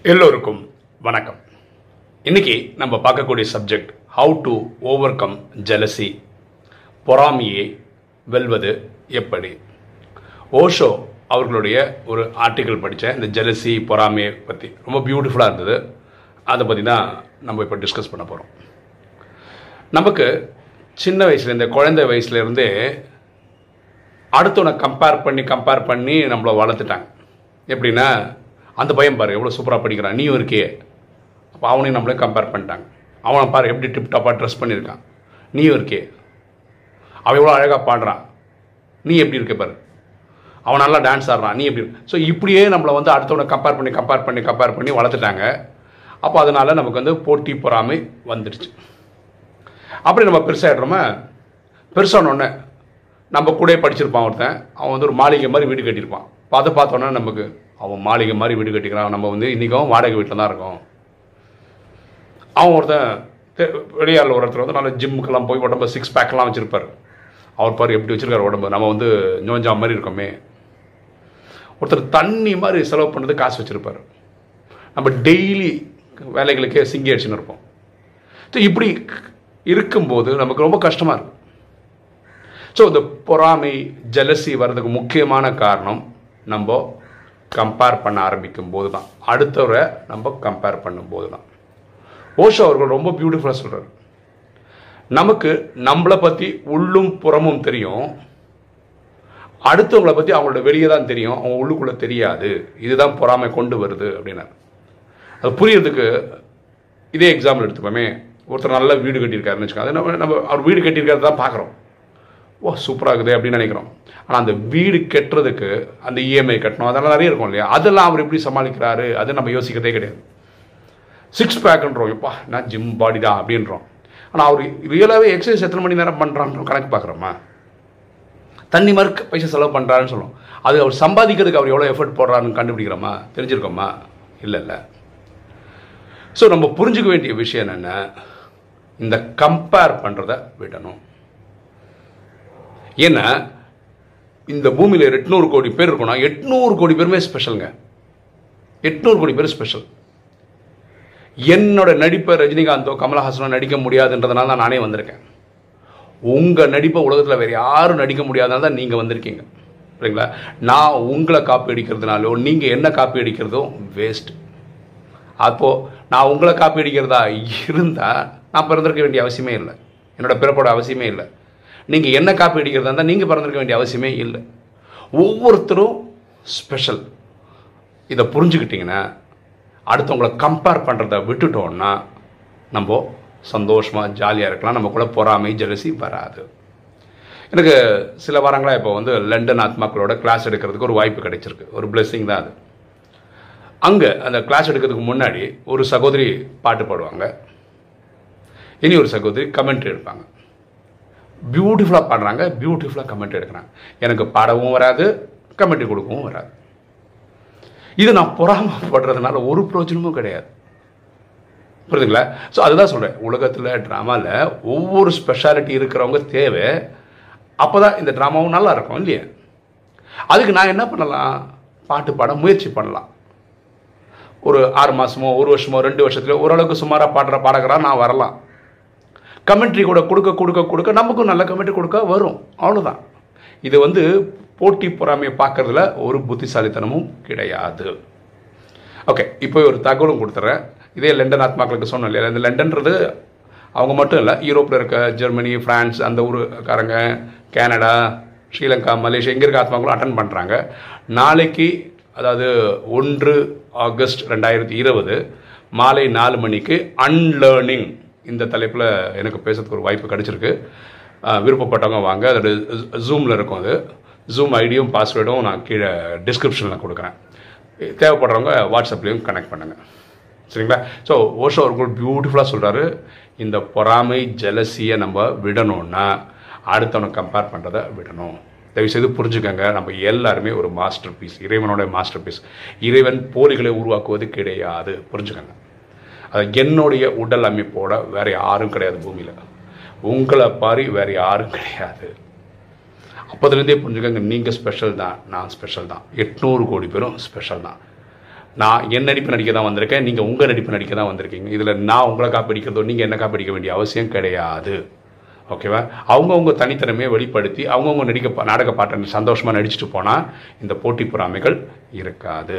எல்லோருக்கும் வணக்கம். இன்னைக்கு நம்ம பார்க்கக்கூடிய subject how to overcome jealousy பொறாமையை வெல்வது எப்படி? ஓஷோ அவர்களுடைய ஒரு ஆர்டிக்கல் படித்தேன் இந்த ஜெலசி பொறாமையை பற்றி ரொம்ப பியூட்டிஃபுல்லாக இருந்தது. அதை பற்றி தான் நம்ம இப்போ டிஸ்கஸ் பண்ண போகிறோம் நமக்கு சின்ன வயசுல இந்த குழந்தை வயசுலேருந்தே அடுத்தவனை கம்பேர் பண்ணி கம்பேர் பண்ணி நம்மளை வளர்த்துட்டாங்க. எப்படின்னா அந்த பையன் பாரு எவ்வளோ சூப்பராக படிக்கிறான். நீயும் இருக்கே அப்போ அவனையும் நம்மளே கம்பேர் பண்ணிட்டாங்க. அவனை பாரு எப்படி டிப் டாப்பாக ட்ரெஸ் பண்ணியிருக்கான். நீயும் இருக்கே அவன் எவ்வளோ அழகாக பாடுறான். நீ எப்படி இருக்க பாரு. அவன் நல்லா டான்ஸ் ஆடுறான். நீ எப்படி ஸோ இப்படியே நம்மளை வந்து அடுத்தவனை கம்பேர் பண்ணி கம்பேர் பண்ணி கம்பேர் பண்ணி வளர்த்துட்டாங்க. அப்போ அதனால் நமக்கு வந்து போட்டி பொறாமை வந்துடுச்சு அப்படி நம்ம பெருசாகிடுறோமா பெருசானோடனே நம்ம கூட படிச்சிருப்பான் ஒருத்தன். அவன் வந்து ஒரு மாளிகை மாதிரி வீடு கட்டியிருப்பான். அதை பார்த்தோன்னா நமக்கு அவன் மாளிகை மாதிரி வீடு கட்டிக்கிறான். நம்ம வந்து இன்றைக்கும் வாடகை வீட்டில் தான் இருக்கோம். அவன் ஒருத்தன் தெ- ஒருத்தர் வந்து நல்ல ஜிம்முக்கெல்லாம் போய் உடம்பு சிக்ஸ் பேக்கெல்லாம் வச்சுருப்பார். அவர் பாரு எப்படி வச்சிருக்காரு உடம்பு. நம்ம வந்து நோஞ்சா மாதிரி இருக்கோமே. ஒருத்தர் தண்ணி மாதிரி செலவு பண்ணுறது காசு வச்சுருப்பார். நம்ம டெய்லி வேலைகளுக்கே சிங்கி அடிச்சுன்னு இருப்போம். ஸோ இப்படி இருக்கும்போது நமக்கு ரொம்ப கஷ்டமாக இருக்கும். ஸோ இந்த பொறாமை ஜெலசி வர்றதுக்கு முக்கியமான காரணம் நம்ம கம்பேர் பண்ண ஆரம்பிக்கும் போது தான் அடுத்தவரை நம்ம கம்பேர் பண்ணும்போது தான் ஓஷோ அவர்கள் ரொம்ப பியூட்டிஃபுல்லாக சொல்கிறார் நமக்கு நம்மளை பற்றி உள்ளும் புறமும் தெரியும். அடுத்தவங்களை பற்றி அவங்களோட வெளியே தான் தெரியும். அவங்க உள்ளுக்குள்ளே தெரியாது. இதுதான் பொறாமை கொண்டு வருது அப்படின்னாரு. அது புரியறதுக்கு இதே எக்ஸாம்பிள் எடுத்துப்போமே ஒருத்தர் நல்ல வீடு கட்டியிருக்காருன்னு வச்சுக்கோங்க. அது நம்ம நம்ம அவர் வீடு கட்டியிருக்கிறது தான் பார்க்குறோம். ஓ சூப்பராக இருக்குது அப்படின்னு நினைக்கிறோம். ஆனால் அந்த வீடு கட்டுறதுக்கு அந்த இஎம்ஐ கட்டணும் அதெல்லாம் நிறைய இருக்கும் இல்லையா? அதெல்லாம் அவர் எப்படி சமாளிக்கிறாரு? அது நம்ம யோசிக்கிறதே கிடையாது. சிக்ஸ் பேக்குன்றோம் எப்பா நான் ஜிம் பாடி தான் அப்படின்றோம். ஆனால் அவர் ரியலாகவே எக்ஸசைஸ் எத்தனை மணி நேரம் பண்ணுறான்னு கணக்கு பார்க்குறோமா? தண்ணி மறுக்க பைசா செலவு பண்ணுறாருன்னு சொல்லுவோம். அது அவர் சம்பாதிக்கிறதுக்கு அவர் எவ்வளோ எஃபர்ட் போடுறாருன்னு கண்டுபிடிக்கிறோமா? தெரிஞ்சிருக்கோமா? இல்லை இல்லை. ஸோ நம்ம புரிஞ்சுக்க வேண்டிய விஷயம் என்னென்ன இந்த கம்பேர் பண்ணுறத விடணும். ஏன்னா இந்த பூமியில் எட்நூறு கோடி பேர் இருக்கோம்னா எட்நூறு கோடி பேருமே ஸ்பெஷலுங்க எட்நூறு கோடி பேர் ஸ்பெஷல் என்னோட நடிப்பை ரஜினிகாந்தோ கமலஹாசனோ நடிக்க முடியாதுன்றதுனால தான் நானே வந்திருக்கேன். உங்கள் நடிப்பை உலகத்தில் வேறு யாரும் நடிக்க முடியாதனால தான் நீங்கள் வந்திருக்கீங்க. சரிங்களா நான் உங்களை காப்பி அடிக்கிறதுனாலோ நீங்கள் என்ன காப்பி அடிக்கிறதோ வேஸ்ட் அப்போது நான் உங்களை காப்பி அடிக்கிறதா இருந்தால் நான் பிறந்திருக்க வேண்டிய அவசியமே இல்லை. என்னோட பிறப்போட அவசியமே இல்லை. நீங்கள் என்ன காப்பி அடிக்கிறதா இருந்தால் நீங்கள் பிறந்திருக்க வேண்டிய அவசியமே இல்லை. ஒவ்வொருத்தரும் ஸ்பெஷல் இதை புரிஞ்சுக்கிட்டிங்கன்னா அடுத்தவங்களை கம்பேர் பண்ணுறத விட்டுட்டோம்னா நம்ம சந்தோஷமாக ஜாலியாக இருக்கலாம். நம்ம கூட பொறாமை ஜெலசி வராது. எனக்கு சில வாரங்களாக இப்போ வந்து லண்டன் ஆத்மாக்களோட கிளாஸ் எடுக்கிறதுக்கு ஒரு வாய்ப்பு கிடைச்சிருக்கு. ஒரு பிளெஸ்ஸிங் தான் அது. அங்கே அந்த கிளாஸ் எடுக்கிறதுக்கு முன்னாடி ஒரு சகோதரி பாட்டு பாடுவாங்க. இனி ஒரு சகோதரி கமெண்ட் எடுப்பாங்க. பியூட்டிஃபுல்லாக பாடுறாங்க பியூட்டிஃபுல்லாக கமெண்ட் எடுக்கிறாங்க. எனக்கு பாடவும் வராது கமெண்ட் கொடுக்கவும் வராது. இது நான் பொறாமப்படுறதுனால ஒரு பிரயோஜனமும் கிடையாது. புரியுதுங்களா? ஸோ அதுதான் சொல்கிறேன் உலகத்தில் ட்ராமாவில் ஒவ்வொரு ஸ்பெஷாலிட்டி இருக்கிறவங்க தேவை. அப்போ தான் இந்த ட்ராமாவும் நல்லா இருக்கும் இல்லையா? அதுக்கு நான் என்ன பண்ணலாம்? பாட்டு பாட முயற்சி பண்ணலாம். ஒரு ஆறு மாதமோ ஒரு வருஷமோ ரெண்டு வருஷத்துல ஓரளவுக்கு சுமாராக பாடுற பாடகராக நான் வரலாம். கமெண்ட்ரி கூட கொடுக்க கொடுக்க கொடுக்க நமக்கும் நல்ல கமெண்ட்ரி கொடுக்க வரும். அவ்வளோதான் இது வந்து போட்டி பொறாமையை பார்க்கறதுல ஒரு புத்திசாலித்தனமும் கிடையாது. ஓகே இப்போ ஒரு தகவலும் கொடுத்துட்றேன் இதே லண்டன் ஆத்மாக்களுக்கு சொன்னோம் இல்லையா? இந்த லண்டன்றது அவங்க மட்டும் இல்லை யூரோப்பில் இருக்க ஜெர்மனி ஃப்ரான்ஸ் அந்த ஊருக்காரங்க கேனடா ஸ்ரீலங்கா மலேசியா எங்கே இருக்க ஆத்மாக்களும் அட்டன் பண்ணுறாங்க நாளைக்கு அதாவது ஒன்று ஆகஸ்ட் ரெண்டாயிரத்தி இருபது மாலை நாலு மணிக்கு அன்லேர்னிங் இந்த தலைப்பில் எனக்கு பேசுறதுக்கு ஒரு வாய்ப்பு கிடச்சிருக்கு. விருப்பப்பட்டவங்க வாங்க. அதோட ஜூமில் இருக்கும் அது. ஜூம் ஐடியும் பாஸ்வேர்டும் நான் கீழே டிஸ்கிரிப்ஷனில் கொடுக்குறேன். தேவைப்படுறவங்க வாட்ஸ்அப்லேயும் கனெக்ட் பண்ணுங்கள் சரிங்களா? ஸோ ஓஷோ அவர்கள் பியூட்டிஃபுல்லாக சொல்கிறாரு இந்த பொறாமை ஜெலசியை நம்ம விடணும்னா அடுத்தவனை கம்பேர் பண்ணுறதை விடணும். தயவுசெய்து புரிஞ்சுக்கோங்க. நம்ம எல்லாருமே ஒரு மாஸ்டர் பீஸ் இறைவனோட மாஸ்டர் பீஸ் இறைவன் போலிகளை உருவாக்குவது கிடையாது. புரிஞ்சுக்கோங்க. அது என்னுடைய உடல் அமைப்போட வேற யாரும் கிடையாது பூமியில். உங்களை பாரி வேற யாரும் கிடையாது. அப்போதுலேருந்தே புரிஞ்சுக்கோங்க நீங்கள் ஸ்பெஷல் தான் நான் ஸ்பெஷல் தான். எட்நூறு கோடி பேரும் ஸ்பெஷல் தான். நான் என் நடிப்பு நடிக்க தான் வந்திருக்கேன் நீங்கள் உங்கள் நடிப்பு நடிக்க தான் வந்திருக்கீங்க. இதில் நான் உங்களை காப்பிடிக்கிறதோ நீங்கள் என்ன காப்பிடிக்க வேண்டிய அவசியம் கிடையாது. ஓகேவா அவங்கவுங்க தனித்திறமையை வெளிப்படுத்தி அவங்கவுங்க நடிக்க நாடக பாட்டை சந்தோஷமாக நடிச்சுட்டு போனால் இந்த போட்டி பொறாமைகள் இருக்காது.